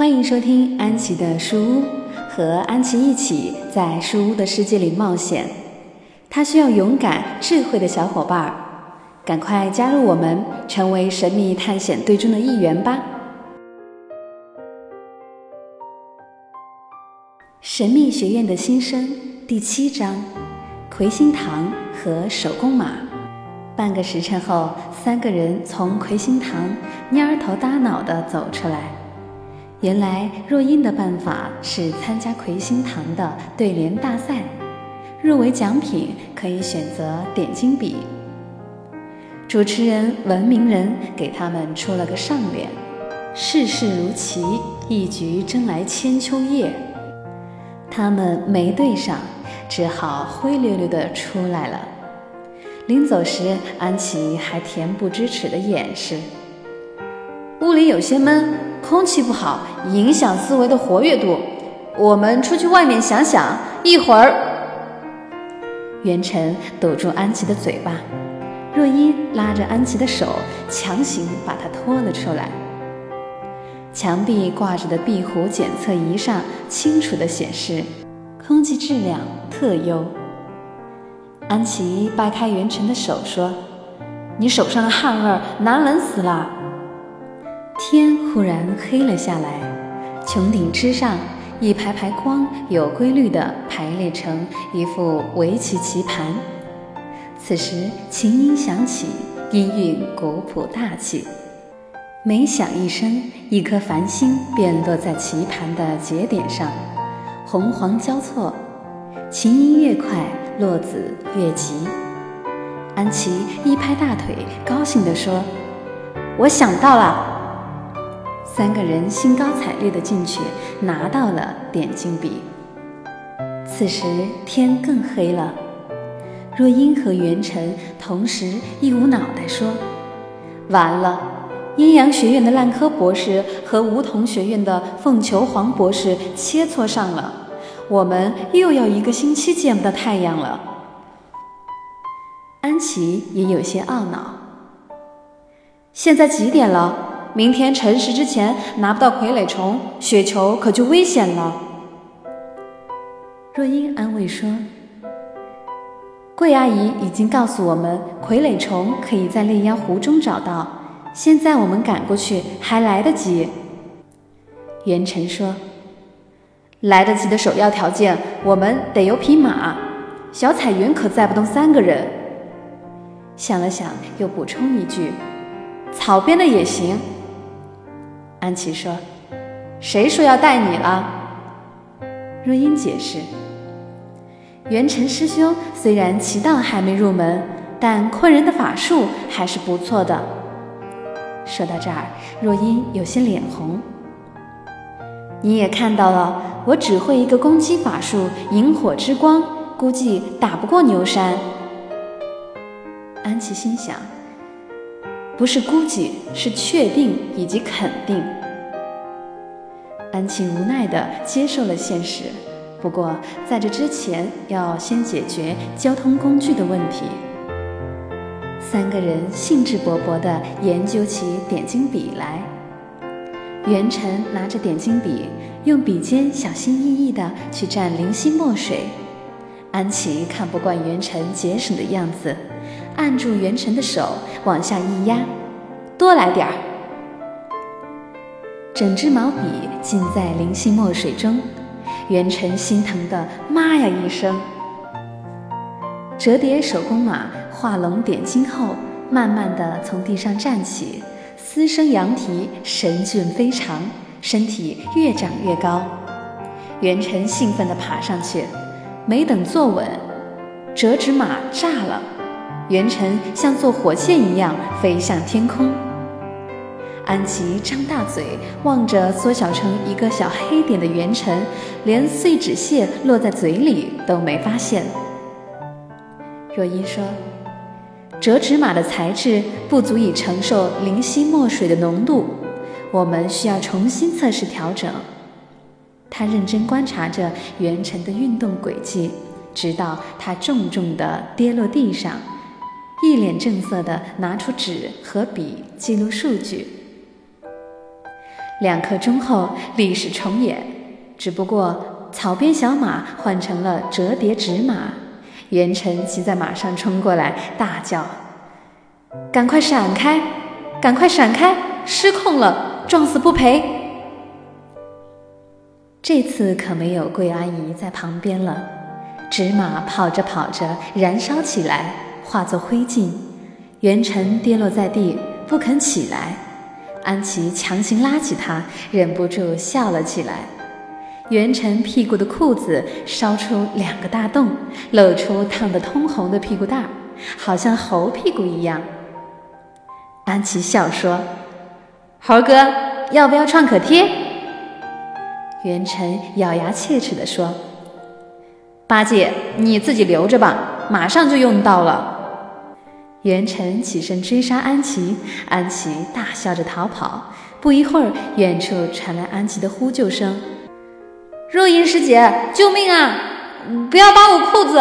欢迎收听安琪的书屋，和安琪一起在书屋的世界里冒险。它需要勇敢、智慧的小伙伴儿，赶快加入我们，成为神秘探险队中的一员吧！神秘学院的新生第七章：魁星堂和手工马。半个时辰后，三个人从魁星堂蔫头耷脑地走出来。原来若英的办法是参加魁星堂的对联大赛，入围奖品可以选择点睛笔。主持人文明人给他们出了个上联：“世事如棋，一局争来千秋业。”他们没对上，只好灰溜溜地出来了。临走时，安琪还恬不知耻地掩饰：“屋里有些闷。”空气不好，影响思维的活跃度。我们出去外面想想，一会儿。袁晨堵住安琪的嘴巴，若依拉着安琪的手，强行把她拖了出来。墙壁挂着的壁虎检测仪上清楚地显示，空气质量特优。安琪掰开袁晨的手说：“你手上的汗味难闻死了。”天忽然黑了下来，穹顶之上，一排排光有规律地排列成一副围棋棋盘。此时琴音响起，音韵古朴大气。每响一声，一颗繁星便落在棋盘的节点上，红黄交错。琴音越快，落子越急。安琪一拍大腿，高兴地说：“我想到了。”三个人兴高采烈地进去，拿到了点睛笔。此时天更黑了。若英和元辰同时一捂脑袋说：“完了！阴阳学院的烂柯博士和梧桐学院的凤求凰博士切磋上了，我们又要一个星期见不到太阳了。”安琪也有些懊恼。现在几点了？明天辰时之前拿不到傀儡虫，雪球可就危险了。若英安慰说：“桂阿姨已经告诉我们，傀儡虫可以在烈妖湖中找到。现在我们赶过去还来得及。”元辰说：“来得及的首要条件，我们得有匹马。小彩云可载不动三个人。”想了想，又补充一句：“草编的也行。”安琪说：“谁说要带你了？”若英解释：“元辰师兄虽然棋道还没入门，但昆人的法术还是不错的。”说到这儿，若英有些脸红。你也看到了，我只会一个攻击法术——萤火之光，估计打不过牛山。安琪心想。不是估计，是确定以及肯定。安琪无奈地接受了现实，不过在这之前要先解决交通工具的问题。三个人兴致勃勃地研究起点睛笔来。元辰拿着点睛笔，用笔尖小心翼翼地去蘸灵犀墨水。安琪看不惯元辰节省的样子。按住元辰的手，往下一压，多来点儿。整支毛笔浸在灵犀墨水中，元辰心疼的妈呀一声。折叠手工马画龙点睛后，慢慢的从地上站起，嘶声扬蹄，神俊非常，身体越长越高。元辰兴奋地爬上去，没等坐稳，折纸马炸了。元辰像坐火箭一样飞向天空，安琪张大嘴望着缩小成一个小黑点的元辰，连碎纸屑落在嘴里都没发现。若依说：“折纸马的材质不足以承受灵犀墨水的浓度，我们需要重新测试调整。”他认真观察着元辰的运动轨迹，直到他重重地跌落地上。一脸正色地拿出纸和笔记录数据。两刻钟后，历史重演，只不过草编小马换成了折叠纸马。袁成骑在马上冲过来，大叫：“赶快闪开！赶快闪开！失控了，撞死不赔！”这次可没有桂阿姨在旁边了，纸马跑着跑着燃烧起来，化作灰烬。袁成跌落在地，不肯起来。安琪强行拉起他，忍不住笑了起来。袁成屁股的裤子烧出两个大洞，露出烫得通红的屁股蛋儿，好像猴屁股一样。安琪笑说：“猴哥，要不要创可贴？”袁成咬牙切齿地说：“八戒，你自己留着吧，马上就用到了。”元成起身追杀安琪，安琪大笑着逃跑。不一会儿，远处传来安琪的呼救声。若英师姐，救命啊！不要扒我裤子！